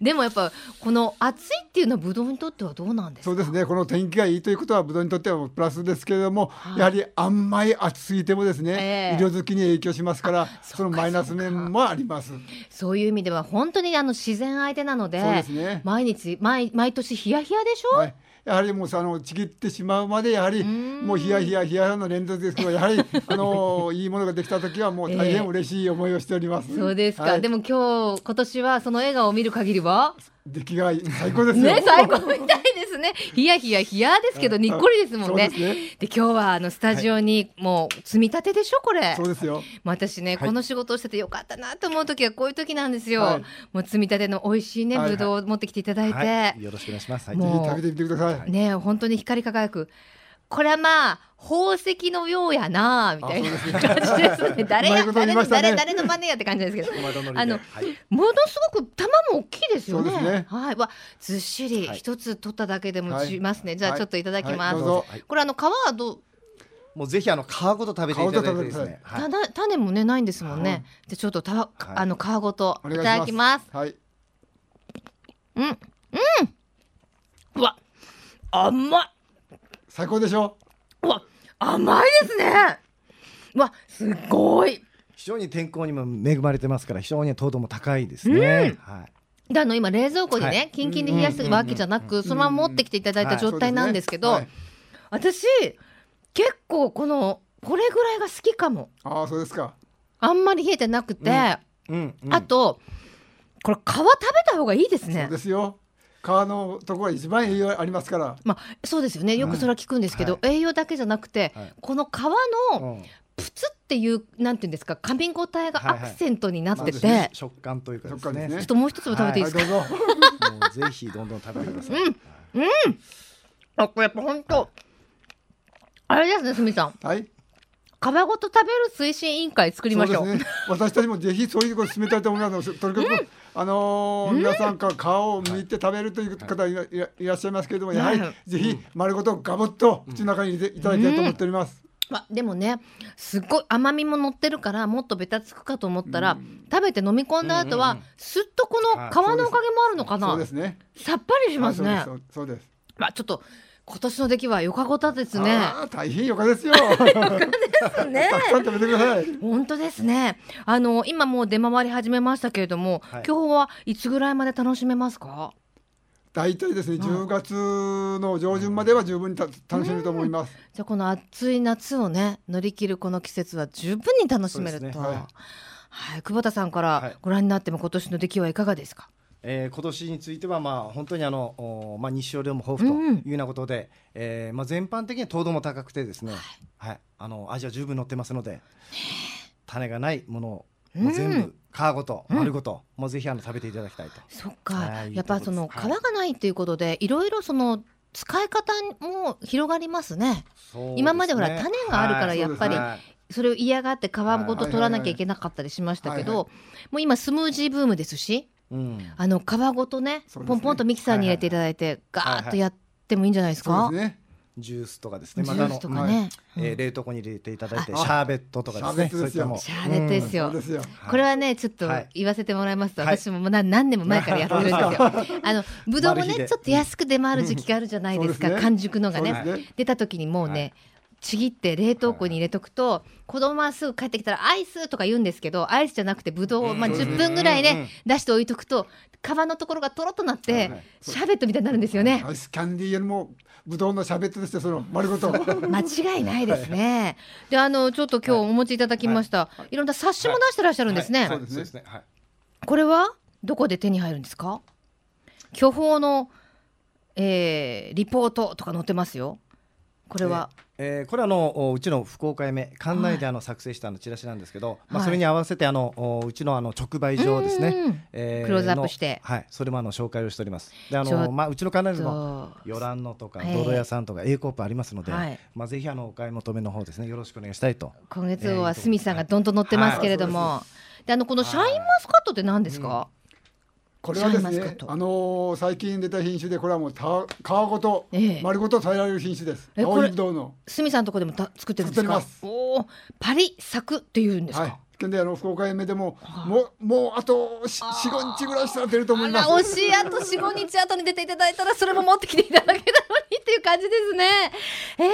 [SPEAKER 1] でもやっぱこの暑いっていうのはブドウにとってはどうなんです
[SPEAKER 6] そうですね。この天気がいいということはブドウにとってはプラスですけれども、はい、やはりあんまり暑すぎてもですね、えー、色づきに影響しますからそのマイナス面もあります。
[SPEAKER 1] そういう意味では本当にあの自然相手なので、そうですね。毎日毎毎年ヒヤヒヤでしょ？はい
[SPEAKER 6] やはりもうあのちぎってしまうまでやはりもうヒヤヒヤヒヤの連続ですけどやはり あのいいものができた時はもう大変嬉しい思いをしております。
[SPEAKER 1] えー、そうですか、はい、でも今日今年はその笑顔を見る限りは？
[SPEAKER 6] 出来が最高ですね
[SPEAKER 1] 最高みたいですね。ヒヤヒヤヒヤですけどにっこりですもんね。で、ね、今日はあのスタジオにもう積み立てでしょこれ。
[SPEAKER 6] そうですよ。
[SPEAKER 1] 私ね、はい、この仕事をしててよかったなと思う時はこういう時なんですよ、はい、もう積み立ての美味しいねぶどうを持ってきていただいて、
[SPEAKER 5] よろしくお願いします、
[SPEAKER 6] はい、ぜひ食べてみてくださ
[SPEAKER 1] い。ね本当に光り輝くこれはまあ宝石のようやなみたいな感じですね。誰や、誰の、誰誰の真似やって感じですけど。あの、ものすごく玉も大きいですよね。はい、わ、ずっしり一つ取っただけでもしますね。じゃあちょっといただきます。これあの皮はどう？
[SPEAKER 5] もうぜひあの皮ごと食べていただいてですね。
[SPEAKER 1] 種もねないんですもんね。でちょっとたあの皮ごといただきます。はい。うんうん。うわ甘い。
[SPEAKER 6] 最高でしょ？
[SPEAKER 1] うわ甘いですね。わすごい。
[SPEAKER 5] 非常に天候にも恵まれてますから非常に糖度も高いですね、うん、はい。
[SPEAKER 1] であの今冷蔵庫にね、はい、キンキンで冷やすわけじゃなく、そのまま持ってきていただいた状態なんですけど、はいね。はい、私結構このこれぐらいが好きかも。
[SPEAKER 6] ああそうですか。
[SPEAKER 1] あんまり冷えてなくて、うん。うん。うん、あとこれ皮食べた方がいいですね。
[SPEAKER 6] そうですよ皮のところが一番栄養ありますから。
[SPEAKER 1] まあそうですよね。よくそれは聞くんですけど、栄養だけじゃなくて、はい、この皮のプツっていうなんていうんですか噛み応えがアクセントになってて、はいはい、
[SPEAKER 5] 食感というかですね。
[SPEAKER 1] ちょっともう一つ食べていいですか？も
[SPEAKER 5] うぜひどんどん食べてください。
[SPEAKER 1] うんうん。あこれやっぱ本当あれですねすみさん。
[SPEAKER 6] はい。
[SPEAKER 1] 皮ごと食べる推進委員会作りましょう。うね、
[SPEAKER 6] 私たちもぜひそういうこと進めたいと思います。とにかく、うんあのー、皆さんから皮を剥いて食べるという方いら,、い、らっしゃいますけれども、やはりぜひ丸ごとガブッと口の中に入れていただきたいと思っております。
[SPEAKER 1] までもねすごい甘みも乗ってるからもっとべたつくかと思ったら、食べて飲み込んだ後は、すっとこの皮のおかげもあるのかな。
[SPEAKER 6] そうですね。
[SPEAKER 1] さっぱりしますね。
[SPEAKER 6] そうです
[SPEAKER 1] まあちょっと今年の出来はよかごたですね。
[SPEAKER 6] 大変よかですよ。
[SPEAKER 1] ですね。
[SPEAKER 6] たくさん食べてください。
[SPEAKER 1] 本当ですね。あの今もう出回り始めましたけれども、はい、今日はいつぐらいまで楽しめますか？
[SPEAKER 6] 大体ですね、10月の上旬までは十分に楽しめると思います。
[SPEAKER 1] じゃあこの暑い夏をね乗り切るこの季節は十分に楽しめると。ねはい、はい、久保田さんからご覧になっても今年の出来はいかがですか？
[SPEAKER 5] えー、今年についてはまあ本当にあのまあ日照量も豊富というようなことで、うん、えー、まあ全般的に糖度も高くてですね、はい、はい、あの味は十分乗ってますので、種がないものを全部皮ごと丸ごと、もうぜひあの食べていただきたいと。
[SPEAKER 1] そっか、やっぱその皮がないということで、いろいろその使い方も広がりますね。すね。今までほら種があるからやっぱり、それを嫌がって皮ごと取らなきゃいけなかったりしましたけど、もう今スムージーブームですし、うん、あの皮ごとね、ね、ポンポンとミキサーに入れていただいて、はいはい、ガーッとやってもいいんじゃないですか？
[SPEAKER 5] ね、ジュースとかですね。またあの、ね。うん、えー、冷凍庫に入れていただいて、シャーベットとかですね。
[SPEAKER 6] そういった
[SPEAKER 1] もシャーベットですよ。うん、これはね、ちょっと言わせてもらいますと、はい、私ももう何年も前からやってるんですよ。あのぶどうもね、ちょっと安く出回る時期があるじゃないですか。うん、完熟のがね、ね、出た時にもうね。はいちぎって冷凍庫に入れとくと、子供はすぐ帰ってきたらアイスとか言うんですけどアイスじゃなくてぶどうを、まあ、10分ぐらいね、出して置いとくと皮のところがとろっとなって、シャーベットみたいになるんですよね。
[SPEAKER 6] アイスキャンディーよりもぶどうのシャーベットですよその丸ごと。
[SPEAKER 1] 間違いないですね。であのちょっと今日お持ちいただきました、い、ろんな冊子も出してらっしゃるんですね。
[SPEAKER 5] そうですね。
[SPEAKER 1] これはどこで手に入るんですか？巨峰の、えー、リポートとか載ってますよ。これは、
[SPEAKER 5] えー、これはあのうちの福岡目館内であの作成したあのチラシなんですけど、はい、まあ、それに合わせてあのうちのあの直売所ですね、
[SPEAKER 1] えー、クローズアップして。
[SPEAKER 5] はい。それもあの紹介をしております。であの、まあ、うちの館内でもよらんのとか泥屋さんとか A コープありますので、はい、まあ、ぜひあのお買い求めの方ですね。よろしくお願いしたいと。
[SPEAKER 1] 今月号は鷲見さんがどんどん載ってますけれども、はい、であのこのシャインマスカットって何ですか、うん
[SPEAKER 6] これはですね、あのー、最近出た品種でこれはもうた皮ごと、ええ、丸ごと食べられる品種です。え青いぶどうの。
[SPEAKER 1] すみさんのとこでもた作ってるんですか？おお、パリサクっていうんですか？はい
[SPEAKER 6] であの福岡園でももうもうあと四五日ぐらいしたら出ると思います。
[SPEAKER 1] 惜しいあと四五日後に出ていただいたらそれも持ってきていただけたのにっていう感じですね。えー、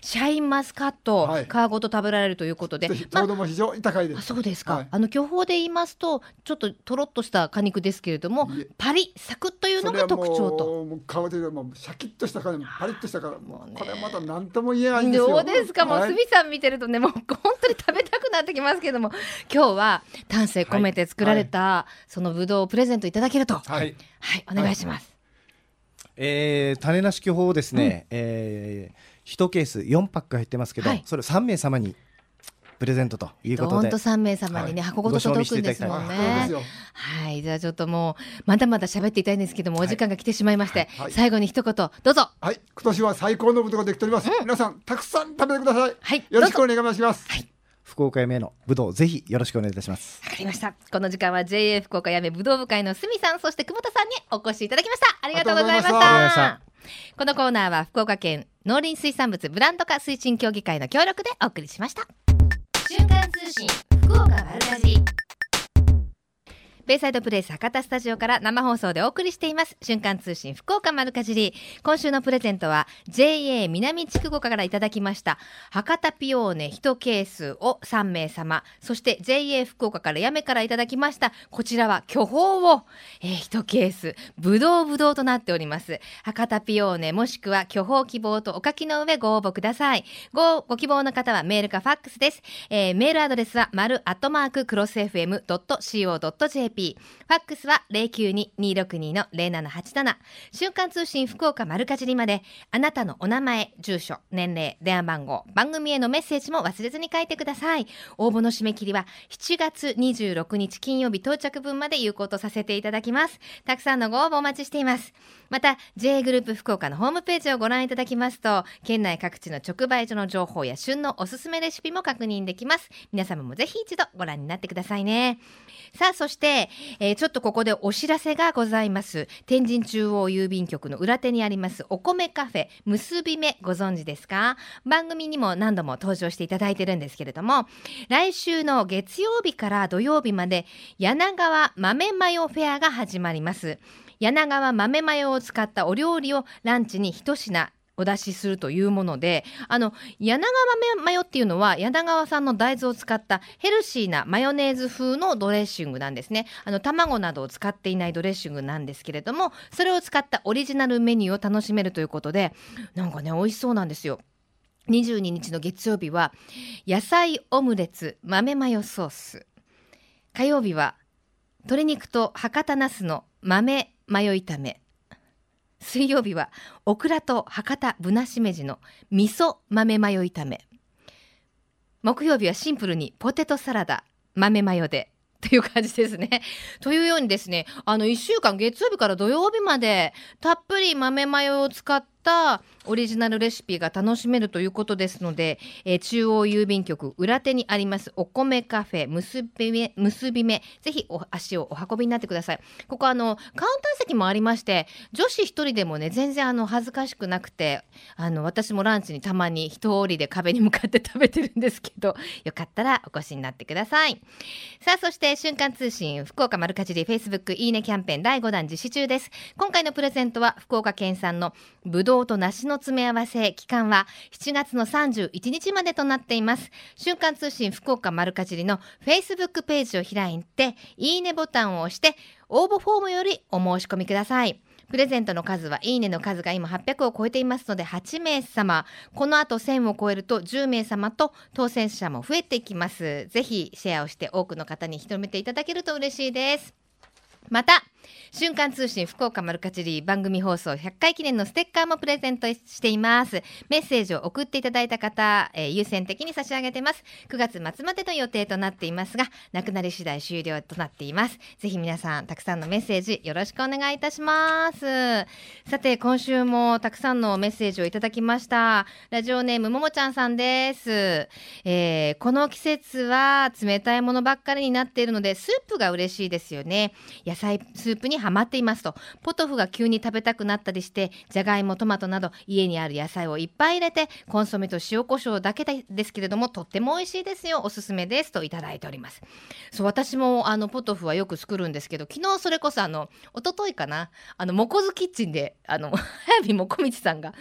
[SPEAKER 1] シャインマスカット、はい、皮ごと食べられるということで、
[SPEAKER 6] 糖度も非常に高いです。
[SPEAKER 1] あそうですか。はい、あの巨峰で言いますとちょっととろっとした果肉ですけれどもパリサクというのが特徴と。
[SPEAKER 6] 皮でもシャキッとしたからパリッとしたからもう、ね、これまた何とも言えないんですよ。
[SPEAKER 1] どうですか、もうすみさん見てるとねもう本当に食べたくなってきますけども今日は丹精込めて作られた、はい、そのぶどうをプレゼントいただけると、はい、はい、お願いします。
[SPEAKER 5] えー、種なし巨峰ですね、うん、えー、一ケース4パック入ってますけど、それ3名様にプレゼントということで。
[SPEAKER 1] どんと3名様にね、はい、箱ごと届くんですもんね。はい、じゃあちょっともうまだまだ喋っていたいんですけども、お時間が来てしまいまして、はい、最後に一言どうぞ。
[SPEAKER 6] はい、今年は最高のぶどうができております。うん、皆さんたくさん食べてください。はい、よろしくお願いします。はい。
[SPEAKER 5] 福岡やめのぶどうぜひよろしくお願いいたします。
[SPEAKER 1] わかりました。この時間は JA 福岡やめぶどう部会のすみさんそして久保田さんにお越しいただきました。ありがとうございました。このコーナーは福岡県農林水産物ブランド化推進協議会の協力でお送りしました。瞬間通信ベイサイドプレイス博多スタジオから生放送でお送りしています。瞬間通信福岡丸かじり。今週のプレゼントは JA 南筑後からいただきました。博多ピオーネ1ケースを3名様。そして JA 福岡からやめからいただきました。こちらは巨峰を、えー、1ケース。ぶどうぶどうとなっております。博多ピオーネもしくは巨峰希望とお書きの上ご応募ください。ごご希望の方はメールかファックスです、えー、メールアドレスは丸アットマーククロス FM.co.jp JP。ファックスは092-262-0787。瞬間通信福岡丸かじりまで、あなたのお名前、住所、年齢、電話番号、番組へのメッセージも忘れずに書いてください。応募の締め切りは7月26日金曜日到着分まで有効とさせていただきます。たくさんのご応募お待ちしています。また、J グループ福岡のホームページをご覧いただきますと、県内各地の直売所の情報や旬のおすすめレシピも確認できます。皆様もぜひ一度ご覧になってくださいね。さあ、そして、えー、ちょっとここでお知らせがございます。天神中央郵便局の裏手にありますお米カフェ結び目ご存知ですか？番組にも何度も登場していただいてるんですけれども、来週の月曜日から土曜日まで柳川豆マヨフェアが始まります。柳川豆マヨを使ったお料理をランチに一品お出しするというものであの柳川マヨっていうのは柳川産の大豆を使ったヘルシーなマヨネーズ風のドレッシングなんですね。あの卵などを使っていないドレッシングなんですけれどもそれを使ったオリジナルメニューを楽しめるということでなんかね美味しそうなんですよ。22日の月曜日は野菜オムレツ豆マヨソース。火曜日は鶏肉と博多ナスの豆マヨ炒め。水曜日はオクラと博多ぶなしめじの味噌豆マヨ炒め木曜日はシンプルにポテトサラダ豆マヨでという感じですね。というようにですね、あの1週間月曜日から土曜日までたっぷり豆マヨを使ってたオリジナルレシピが楽しめるということですので、えー、中央郵便局裏手にありますお米カフェ結び目結び目ぜひお足をお運びになってください。ここあのカウンター席もありまして女子一人でもね全然あの恥ずかしくなくてあの私もランチにたまに一人で壁に向かって食べてるんですけどよかったらお越しになってください。さあそして瞬間通信福岡丸かじりフェイスブックいいねキャンペーン第5弾実施中です。今回のプレゼントは福岡県産のぶどうと梨の詰め合わせ期間は7月の31日までとなっています。瞬間通信福岡丸かじりのフェイスブックページを開いていいねボタンを押して応募フォームよりお申し込みください。プレゼントの数はいいねの数が今800を超えていますので8名様。この後1000を超えると10名様と当選者も増えていきます。ぜひシェアをして多くの方に広めていただけると嬉しいです。また瞬間通信福岡丸かじり番組放送100回記念のステッカーもプレゼントしています。メッセージを送っていただいた方、えー、優先的に差し上げてます。9月末までの予定となっていますがなくなり次第終了となっています。ぜひ皆さんたくさんのメッセージよろしくお願いいたします。さて今週もたくさんのメッセージをいただきました。ラジオネームももちゃんさんです、えー、この季節は冷たいものばっかりになっているのでスープが嬉しいですよね。野菜スープにハマっていますとポトフが急に食べたくなったりしてじゃがいもトマトなど家にある野菜をいっぱい入れてコンソメと塩コショウだけですけれどもとっても美味しいですよ。おすすめです。といただいております。そう私もあのポトフはよく作るんですけど昨日それこそあの一昨日かなあのモコズキッチンであの 早見もこみちさんが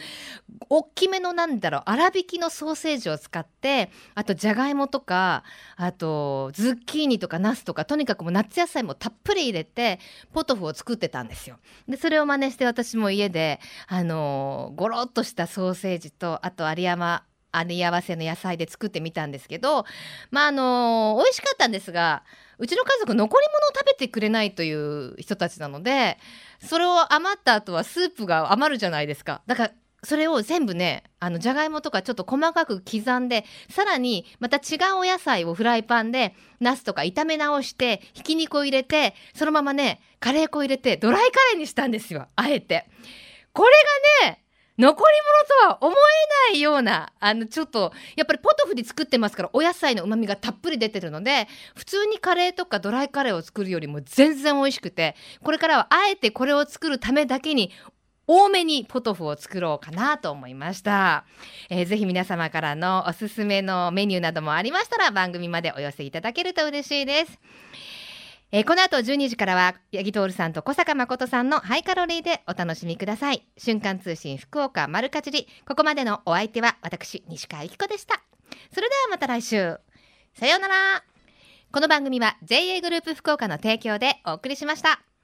[SPEAKER 1] 大きめのなんだろう粗挽きのソーセージを使ってあとじゃがいもとかあとズッキーニとかナスとかとにかくもう夏野菜もたっぷり入れてポトフを作ってたんですよ。でそれを真似して私も家であのゴロッとしたソーセージとあと有山あり合わせの野菜で作ってみたんですけどまああの美味しかったんですがうちの家族残り物を食べてくれないという人たちなのでそれを余った後はスープが余るじゃないですかだからそれを全部ねあのじゃがいもとかちょっと細かく刻んでさらにまた違うお野菜をフライパンでナスとか炒め直してひき肉を入れてそのままねカレー粉を入れてドライカレーにしたんですよあえて。これがね残り物とは思えないようなあのちょっとやっぱりポトフで作ってますからお野菜のうまみがたっぷり出てるので普通にカレーとかドライカレーを作るよりも全然美味しくてこれからはあえてこれを作るためだけに多めにポトフを作ろうかなと思いました、えー、ぜひ皆様からのおすすめのメニューなどもありましたら番組までお寄せいただけると嬉しいです。えー、この後12時からは八木徹さんと小坂誠さんのハイカロリーでお楽しみください。瞬間通信福岡丸かじりここまでのお相手は私西川由紀子でした。それではまた来週。さようなら。この番組は JA グループ福岡の提供でお送りしました。